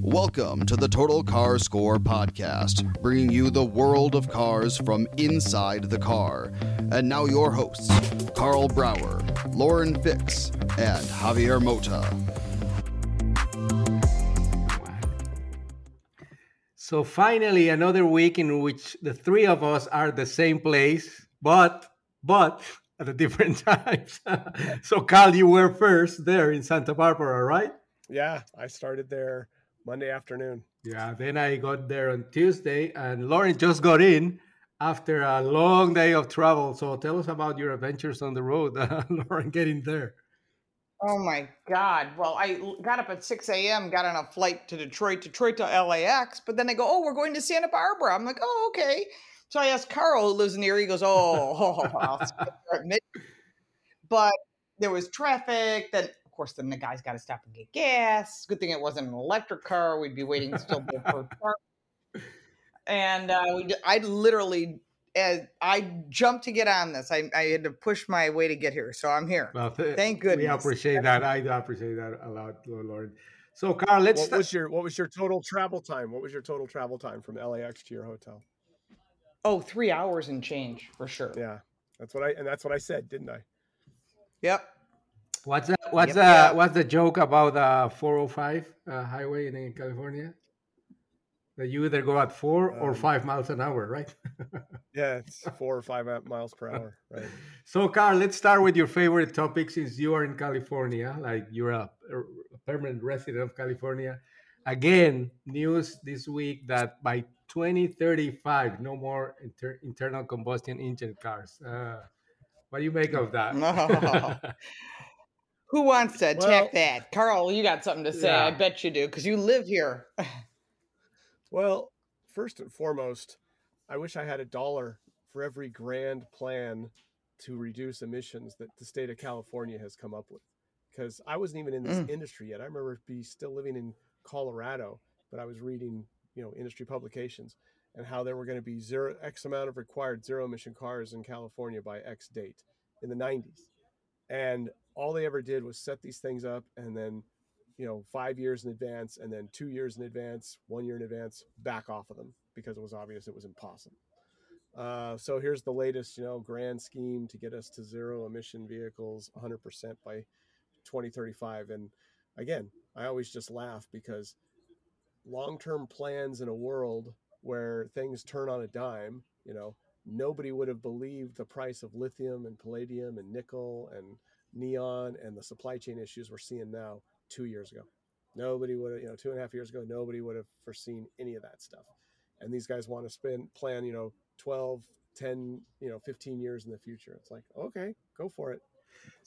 Welcome to the Total Car Score podcast, bringing you the world of cars from inside the car. And now your hosts, Karl Brauer, Lauren Fix, and Javier Mota. So finally, another week in which the three of us are the same place, but but at a different times. so Cal, you were first there in Santa Barbara, right? Yeah, I started there Monday afternoon. Yeah, then I got there on Tuesday, and Lauren just got in after a long day of travel. So tell us about your adventures on the road, Lauren, getting there. Oh my God. Well, I got up at 6 a.m., got on a flight to Detroit, Detroit to LAX, but then they go, oh, we're going to Santa Barbara. I'm like, oh, okay. So I asked Karl, who lives near, he goes, oh, oh but there was traffic. Then, of course, then the guy's got to stop and get gas. Good thing it wasn't an electric car. We'd be waiting still for a car. And uh, we, I literally, as I jumped to get on this, I, I had to push my way to get here. So I'm here. Well, th- Thank goodness. We appreciate that. I appreciate that a lot, Lord. So, Karl, let's. What was your What was your total travel time? What was your total travel time from LAX to your hotel? Oh, three hours and change for sure. Yeah, that's what I and that's what I said, didn't I? Yep. What's that? What's yep, the yep. what's the joke about the 405 uh, highway in, in, California? That you either go at four um, or five miles an hour, right? yeah, it's four or five miles per hour, right? So, Karl, let's start with your favorite topic since you are in California, like you're a, a permanent resident of California. Again, news this week that by 2035, no more inter- internal combustion engine cars. Uh, what do you make of that? Who wants to attack well, that? Karl, you got something to say. Yeah. I bet you do because you live here. well, first and foremost, I wish I had a dollar for every grand plan to reduce emissions that the state of California has come up with. Because I wasn't even in this mm. industry yet. I remember be still living in Colorado, but I was reading you know industry publications and how there were going to be zero x amount of required zero emission cars in California by X date in the 90s. And all they ever did was set these things up and then you know five years in advance and then two years in advance one year in advance back off of them because it was obvious it was impossible uh, so here's the latest you know grand scheme to get us to zero emission vehicles 100% by 2035 and again i always just laugh because long-term plans in a world where things turn on a dime, you know, nobody would have believed the price of lithium and palladium and nickel and neon and the supply chain issues we're seeing now two years ago. Nobody would have, you know, two and a half years ago, nobody would have foreseen any of that stuff. And these guys want to spend plan, you know, 12, 10, you know, 15 years in the future. It's like, okay, go for it.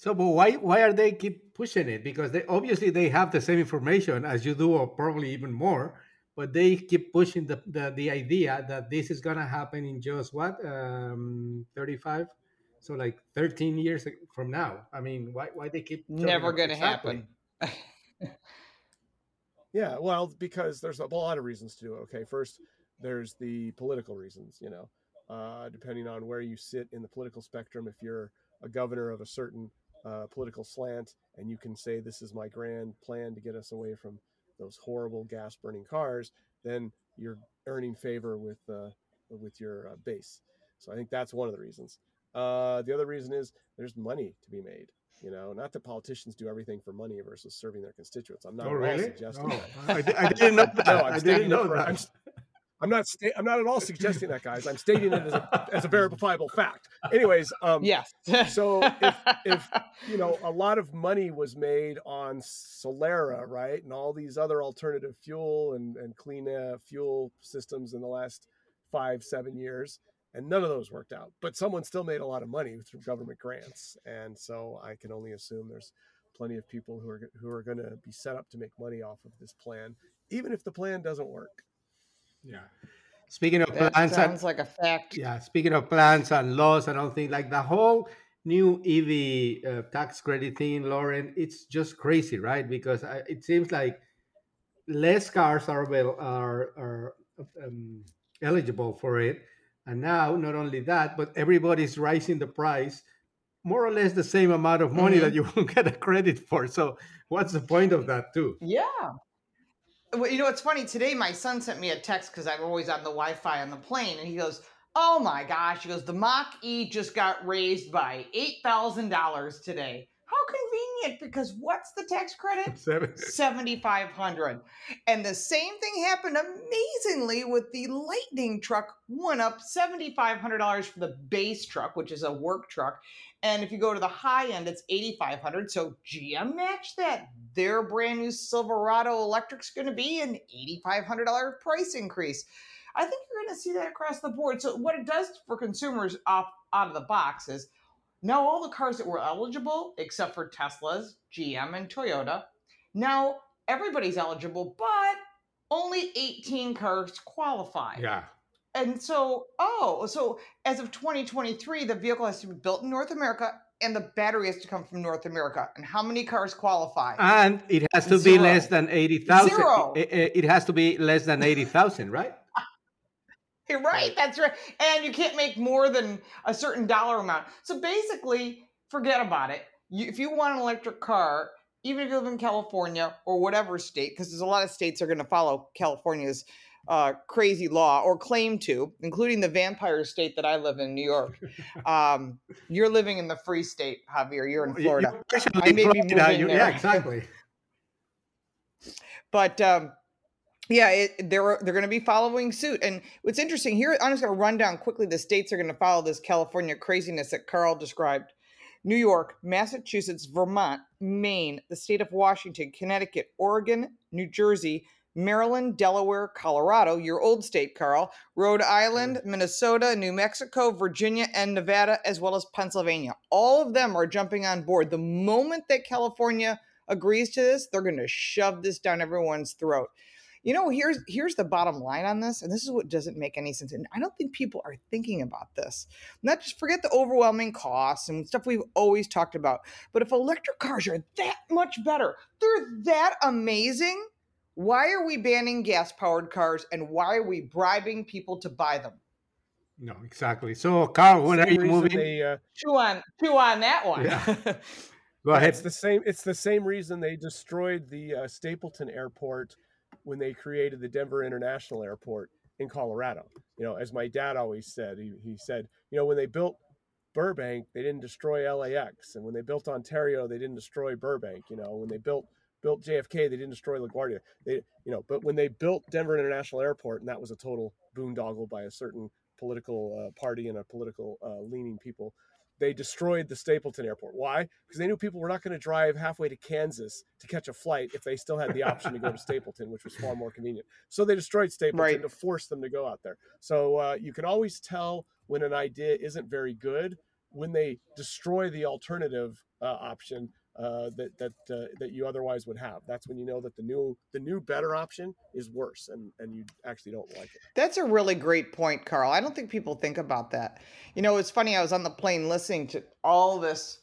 So, but why why are they keep pushing it? Because they obviously they have the same information as you do, or probably even more. But they keep pushing the the, the idea that this is gonna happen in just what um, thirty five, so like thirteen years from now. I mean, why why they keep never gonna exactly? happen? yeah, well, because there's a lot of reasons to do it. Okay, first there's the political reasons. You know, uh, depending on where you sit in the political spectrum, if you're a governor of a certain uh, political slant, and you can say this is my grand plan to get us away from those horrible gas burning cars, then you're earning favor with uh, with your uh, base. So I think that's one of the reasons. Uh, the other reason is there's money to be made. You know, not that politicians do everything for money versus serving their constituents. I'm not Oh, really? suggesting Oh, that. I, I didn't know that. No, I didn't know that. I'm, not. Sta- I'm not at all suggesting that, guys. I'm stating it as a, as a verifiable fact. Anyways, um, yes. so if if you know a lot of money was made on Solyndra, right, and all these other alternative fuel and and clean uh, fuel systems in the last five seven years, and none of those worked out. But someone still made a lot of money through government grants, and so I can only assume there's plenty of people who are who are going to be set up to make money off of this plan, even if the plan doesn't work. Yeah. Speaking of that plans, and, sounds like a fact. yeah. Speaking of plans and laws and all things like the whole new EV uh, tax credit thing, Lauren, it's just crazy, right? Because I, it seems like less cars are avail- are are um, eligible for it, and now not only that, but everybody's raising the price more or less the same amount of money Mhm. that you will get a credit for. So what's the point of that too? Yeah. Well, you know, it's funny. Today, my son sent me a text because I'm always on the Wi Fi on the plane, and he goes, Oh my gosh. He goes, The Mach E just got raised by $8,000 today. How convenient because what's the tax credit? Seven- 7500 and the same thing happened amazingly with the lightning truck went up $7500 for the base truck which is a work truck and if you go to the high end it's 8500 so gm matched that their brand new silverado electric's going to be an $8500 price increase i think you're going to see that across the board so what it does for consumers off out of the box is now all the cars that were eligible except for teslas gm and toyota now everybody's eligible, but only 18 cars qualify. yeah. And so, oh, so as of 2023, the vehicle has to be built in North America and the battery has to come from North America. And how many cars qualify? And it has to be less than 80,000. Zero. It, it- has to be less than 80,000, right? You're right. That's right. And you can't make more than a certain dollar amount. So basically, forget about it. You, if you want an electric car, even if you live in California or whatever state, because there's a lot of states that are going to follow California's uh, crazy law or claim to, including the vampire state that I live in, New York. Um, you're living in the free state, Javier. You're in Florida. you actually I may be moving you- there. Yeah, exactly. but um, yeah, it, they're they're going to be following suit. And what's interesting here, I'm just going to run down quickly the states are going to follow this California craziness that Karl described: New York, Massachusetts, Vermont, Maine, the state of Washington, Connecticut, Oregon, New Jersey. Maryland, Delaware, Colorado, your old state, Karl, Rhode hmm. Island, Minnesota, New Mexico, Virginia, and Nevada, as well as Pennsylvania. All of them are jumping on board. The moment that California agrees to this, they're going to shove this down everyone's throat. You know, here's here's the bottom line on this, and this is what doesn't make any sense. And I don't think people are thinking about this. Not just forget the overwhelming costs and stuff we've always talked about. But if electric cars are that much better, they're that amazing. Why are we banning gas powered cars and why are we bribing people to buy them? No, exactly. So, Karl, when are you moving? They, uh, Chew on, chew on that one. Yeah. Go ahead. It's the same. It's the same reason they destroyed the uh, Stapleton Airport when they created the Denver International Airport in Colorado. You know, as my dad always said, he, he said, you know, when they built Burbank, they didn't destroy LAX, and when they built Ontario, they didn't destroy Burbank. You know, when they built built JFK, they didn't destroy LaGuardia. They, you know, but when they built Denver International Airport, and that was a total boondoggle by a certain political uh, party and a political uh, leaning people, they destroyed the Stapleton airport. Why? Because they knew people were not going to drive halfway to Kansas to catch a flight if they still had the option to go to Stapleton, which was far more convenient. So they destroyed Stapleton Right. to force them to go out there. So uh, you can always tell when an idea isn't very good when they destroy the alternative uh, option uh, that that uh, that you otherwise would have. That's when you know that the new the new better option is worse, and and you actually don't like it. That's a really great point, Karl. I don't think people think about that. You know, it's funny. I was on the plane listening to all this.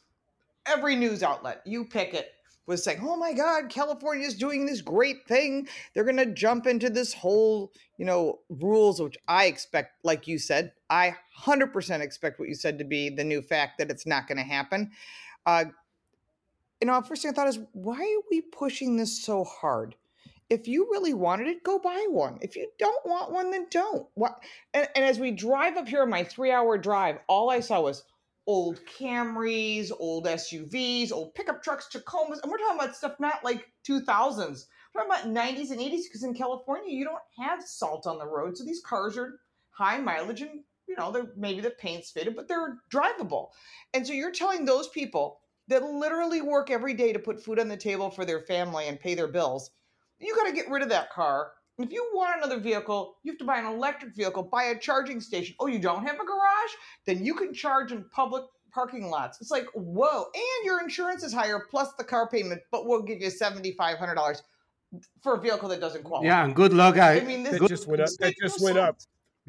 Every news outlet, you pick it, was saying, "Oh my God, California is doing this great thing. They're going to jump into this whole, you know, rules." Which I expect, like you said, I hundred percent expect what you said to be the new fact that it's not going to happen. Uh, you know, first thing I thought is, why are we pushing this so hard? if you really wanted it, go buy one. If you don't want one, then don't. What? And, and as we drive up here, on my three-hour drive, all I saw was old Camrys, old SUVs, old pickup trucks, Tacomas, and we're talking about stuff not like 2000s. We're talking about 90s and 80s because in California you don't have salt on the road, so these cars are high mileage and you know they're maybe the paint's faded, but they're drivable. And so you're telling those people that literally work every day to put food on the table for their family and pay their bills, you got to get rid of that car. If you want another vehicle, you have to buy an electric vehicle, buy a charging station. Oh, you don't have a garage? Then you can charge in public parking lots. It's like, whoa. And your insurance is higher plus the car payment, but we'll give you $7,500 for a vehicle that doesn't qualify. Yeah, and good luck. I, I mean, this That just went up. That just went up.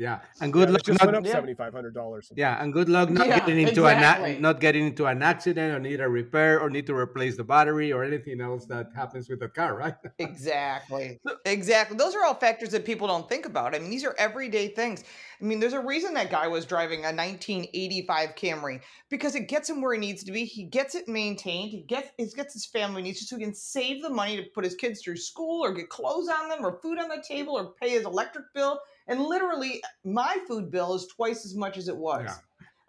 Yeah, and good Yeah, luck. it just not- went up seventy five hundred dollars. Yeah, and good luck not Yeah, getting into exactly. an not getting into an accident or need a repair or need to replace the battery or anything else that happens with the car, right? Exactly. Exactly. Those are all factors that people don't think about. I mean, these are everyday things. I mean, there's a reason that guy was driving a 1985 Camry because it gets him where he needs to be. He gets it maintained. He gets he gets his family needs to so he can save the money to put his kids through school or get clothes on them or food on the table or pay his electric bill. And literally, my food bill is twice as much as it was. Yeah.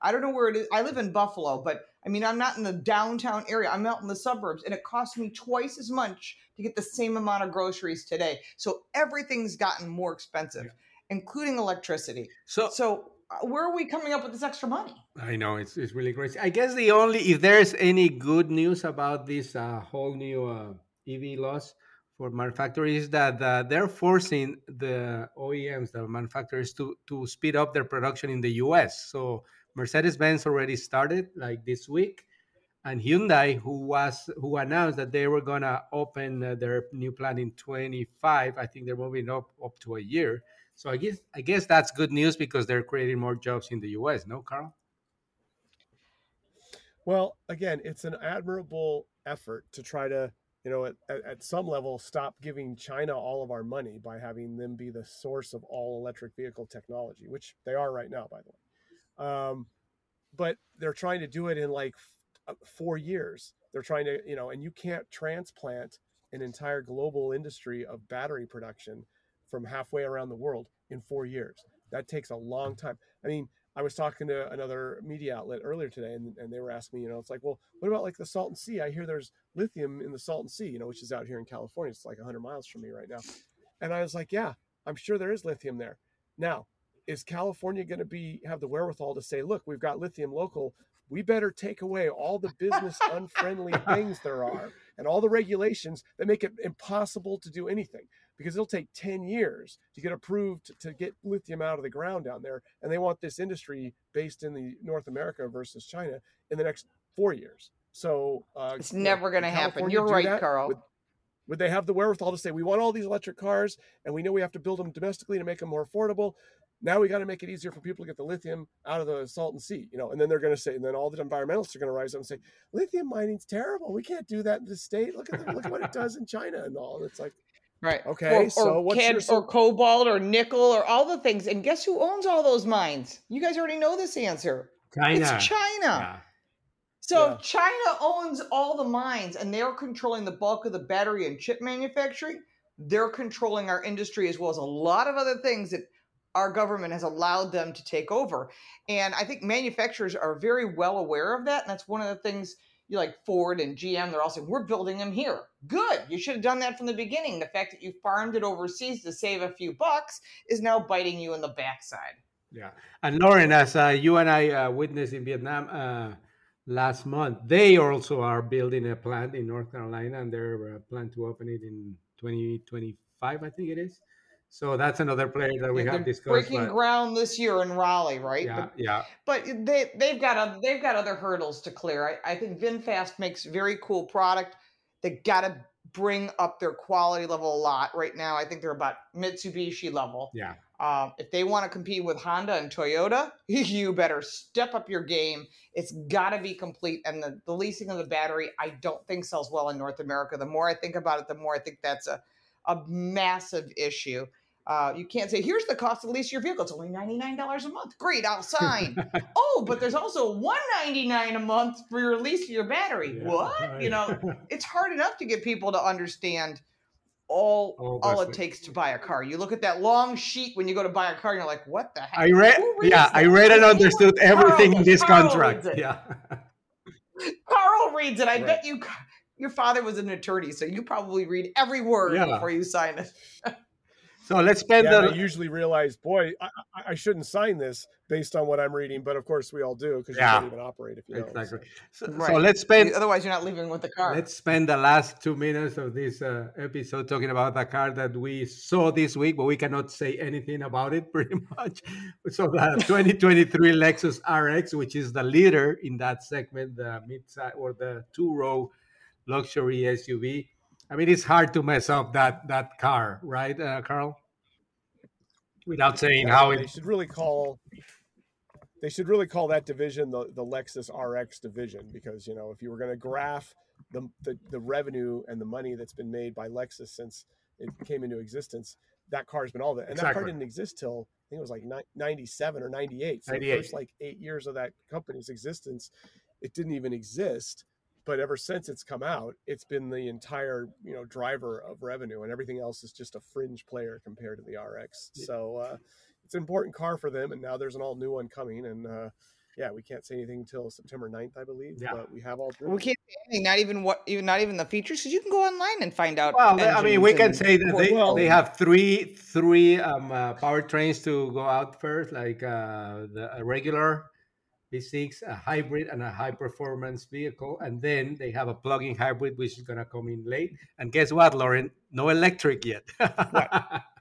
I don't know where it is. I live in Buffalo, but I mean, I'm not in the downtown area. I'm out in the suburbs, and it costs me twice as much to get the same amount of groceries today. So everything's gotten more expensive, including electricity. So So uh, where are we coming up with this extra money? I know it's it's really crazy. I guess the only if there's any good news about this uh, whole new uh, EV laws for manufacturers is that uh, they're forcing the OEMs, the manufacturers, to to speed up their production in the U.S. So Mercedes Benz already started like this week, and Hyundai, who was who announced that they were gonna open uh, their new plant in 25, I think they're moving up up to a year. So I guess I guess that's good news because they're creating more jobs in the U.S. No, Karl. Well, again, it's an admirable effort to try to, you know, at, at, some level, stop giving China all of our money by having them be the source of all electric vehicle technology, which they are right now, by the way. Um, but they're trying to do it in like f- uh, four years. They're trying to, you know, and you can't transplant an entire global industry of battery production from halfway around the world in four years. That takes a long time. I mean, I was talking to another media outlet earlier today, and, and they were asking me, you know, it's like, well, what about like the Salton Sea? I hear there's lithium in the Salton Sea, you know, which is out here in California. It's like 100 miles from me right now. And I was like, yeah, I'm sure there is lithium there. Now, is California going to be have the wherewithal to say, look, we've got lithium local. We better take away all the business unfriendly things there are and all the regulations that make it impossible to do anything because it'll take 10 years to get approved to, get lithium out of the ground down there and they want this industry based in the north america versus china in the next four years so uh, It's never going to happen. You're right, that? Karl. Would, would they have the wherewithal to say we want all these electric cars and we know we have to build them domestically to make them more affordable now we got to make it easier for people to get the lithium out of the Salton Sea, you know, and then they're going to say, and then all the environmentalists are going to rise up and say, lithium mining's terrible. We can't do that in the state. Look at the, look at what it does in China and all. It's like, Right. Okay, Or, so or, what's cad- your or cobalt or nickel or all the things. And guess who owns all those mines? You guys already know this answer. China. It's China. Yeah. So Yeah. China owns all the mines and they're controlling the bulk of the battery and chip manufacturing. They're controlling our industry as well as a lot of other things that our government has allowed them to take over. And I think manufacturers are very well aware of that. And that's one of the things you like Ford and GM, they're all saying, we're building them here. Good. You should have done that from the beginning. The fact that you farmed it overseas to save a few bucks is now biting you in the backside. Yeah, and Lauren, as uh, you and I uh, witnessed in Vietnam uh, last month, they also are building a plant in North Carolina, and they're uh, to open it in 2025, I think it is. So that's another player that we have discussed. breaking but- ground this year in Raleigh, right? yeah, But yeah, but they they've got a, they've got other hurdles to clear. I, I think VinFast makes very cool product. They got to bring up their quality level a lot. Right now, I think they're about Mitsubishi level. yeah. Um, if they want to compete with Honda and Toyota, you better step up your game. It's got to be complete. And the, the leasing of the battery, I don't think sells well in North America. The more I think about it, the more I think that's a, a massive issue. Uh, you can't say, here's the cost to lease your vehicle. It's only $99 a month. Great, I'll sign. oh, but there's also 199 a month for your lease of your battery. Yeah. What? You know, it's hard enough to get people to understand all Oh, all it takes to buy a car. You look at that long sheet when you go to buy a car, and you're like, "What the heck?" I read, yeah, I read and understood Karl everything in this Karl contract. Yeah. Karl reads it. I Right. bet you your father was an attorney, so you probably read every word Yeah. before you sign it. So let's spend Yeah, and I usually realize, boy, I, I- I shouldn't sign this based on what I'm reading, but of course we all do because Yeah. you can't even operate if you don't. exactly. so. So, so let's spend Otherwise, you're not leaving with the car. let's spend the last two minutes of this uh, episode talking about the car that we saw this week, but we cannot say anything about it pretty much. So the 2023 Lexus RX, which is the leader in that segment, the mid-size or the two-row luxury SUV. I mean, it's hard to mess up that that car, right, uh, Karl? Without saying how they should really call they should really call that division the, the Lexus RX division because you know if you were going to graph the, the the revenue and the money that's been made by Lexus since it came into existence, that car's been all that, and that car didn't exist till I think it was like ni- ninety seven or ninety eight. So the first like eight years of that company's existence, it didn't even exist. But ever since it's come out, it's been the entire you know driver of revenue, and everything else is just a fringe player compared to the RX. So. Uh, it's an important car for them and now there's an all new one coming and uh yeah we can't say anything until september 9th i believe Yeah. but we have all we can't say anything, not even what, even not even the features, because you can go online and find out. Well, I mean, we can say that they, Well- they have three three um, uh, powertrains to go out first, like uh, the a regular V6, a hybrid, and a high performance vehicle, and then they have a plug-in hybrid, which is gonna come in late. And guess what, Lauren? No electric yet.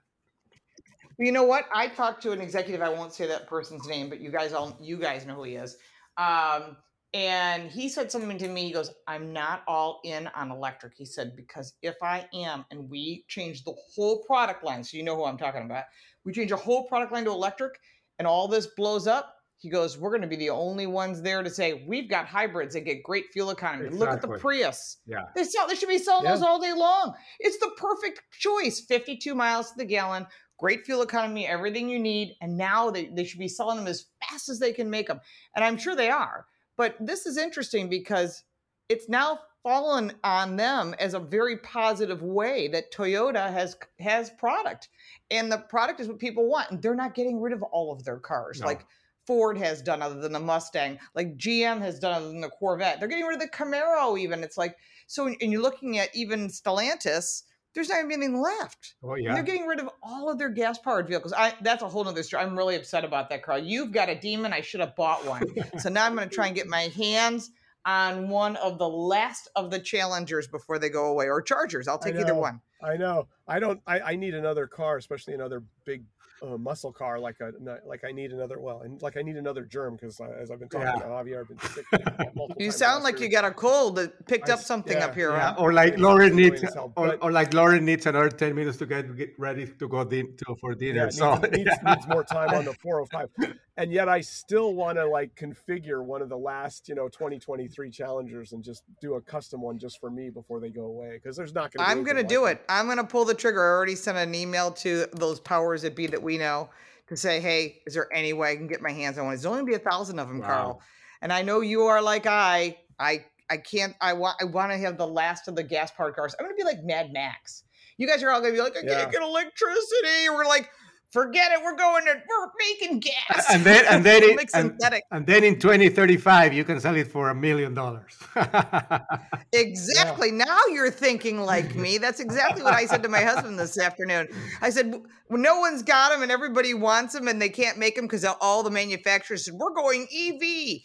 You know what? I talked to an executive. I won't say that person's name, but you guys all you guys know who he is. Um, and he said something to me. He goes, "I'm not all in on electric." He said because if I am, and we change the whole product line, so you know who I'm talking about. We change a whole product line to electric, and all this blows up. He goes, "We're going to be the only ones there to say we've got hybrids that get great fuel economy. Look at the Prius. yeah. They sell. They should be selling Yeah. those all day long. It's the perfect choice. Fifty-two miles to the gallon, great fuel economy, everything you need. And now they, they should be selling them as fast as they can make them. And I'm sure they are. But this is interesting because it's now fallen on them as a very positive way that Toyota has has product, and the product is what people want. And they're not getting rid of all of their cars No. like Ford has done, other than the Mustang, like GM has done, other than the Corvette. They're getting rid of the Camaro, even. It's like so, and you're looking at even Stellantis. There's not even anything left. Oh And yeah. They're getting rid of all of their gas powered vehicles. I that's a whole nother story. I'm really upset about that, Karl. You've got a demon. I should have bought one. so now I'm going to try and get my hands on one of the last of the challengers before they go away, or Chargers. I'll take either one. i know i don't i, I need another car especially another big uh, muscle car like a like i need another well and like i need another germ because as i've been talking Yeah. about javier i've been sick multiple You sound last like you got a cold that picked I up something yeah, up here. Yeah, huh? or like Lauren needs, as or, but- or like Lauren needs another ten minutes to get, get ready to go din- to, for dinner. it so needs, needs, needs more time on the 405 and yet i still want to like configure one of the last you know 2023 challengers and just do a custom one just for me before they go away because there's not going to I'm going to do it. I'm going to pull the trigger. I already sent an email to those powers that be that we know to say, hey, is there any way I can get my hands on one? There's only gonna be a thousand of them, Wow. Karl. And I know you are like I. I I can't. I want. I want to have the last of the gas powered cars. I'm going to be like Mad Max. You guys are all going to be like, I Yeah. can't get electricity. We're like, forget it. We're going to. We're making gas. and then and then We'll it, and, and then in 2035 you can sell it for a million dollars. Exactly. Now you're thinking like me. That's exactly what I said to my husband this afternoon. I said, when no one's got them and everybody wants them and they can't make them because all the manufacturers said, we're going EV.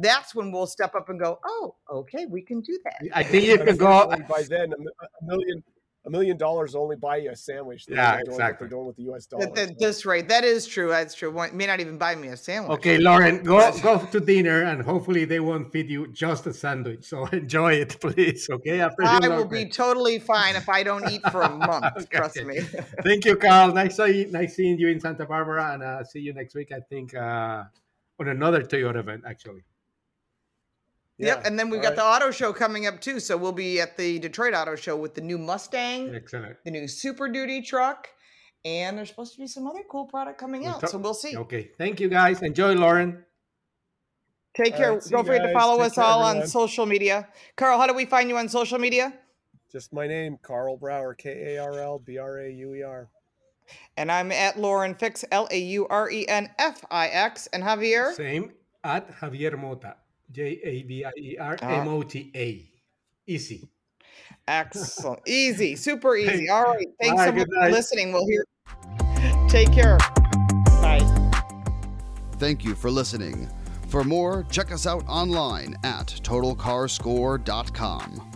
That's when we'll step up and go, oh, okay, we can do that. I think you can go. Unfortunately, by then a million a million dollars only buy you a sandwich They're Yeah, not doing what exactly. they're doing with the us dollar At, at this rate, that is true. That's true. One- May not even buy me a sandwich. Okay, Lauren, go go to dinner, and hopefully they won't feed you just a sandwich. So enjoy it, please. Okay, after I you will be totally fine if I don't eat for a month. Okay. Trust me. Thank you, Karl. Nice seeing, nice seeing you in Santa Barbara, and uh, see you next week. I think uh, on another Toyota event, actually. Yep. And then we've all got the auto show coming up too. So we'll be at the Detroit Auto Show with the new Mustang. Excellent. the new Super Duty truck, and there's supposed to be some other cool product coming We'll out. talk- so we'll see. Okay, thank you, guys. Enjoy, Lauren. Take All care. right, Don't you forget to follow Take us care, all on social media. Karl, how do we find you on social media? Just my name, Karl Brauer, K A R L B R A U E R. And I'm at Lauren Fix, L A U R E N F I X. And Javier? Same at Javier Mota, J A V I E R ah. M O T A. Easy. Excellent. Easy. Super easy. All right. Thanks Bye, so much for listening. We'll hear. Take care. Bye. Thank you for listening. For more, check us out online at totalcarscore.com.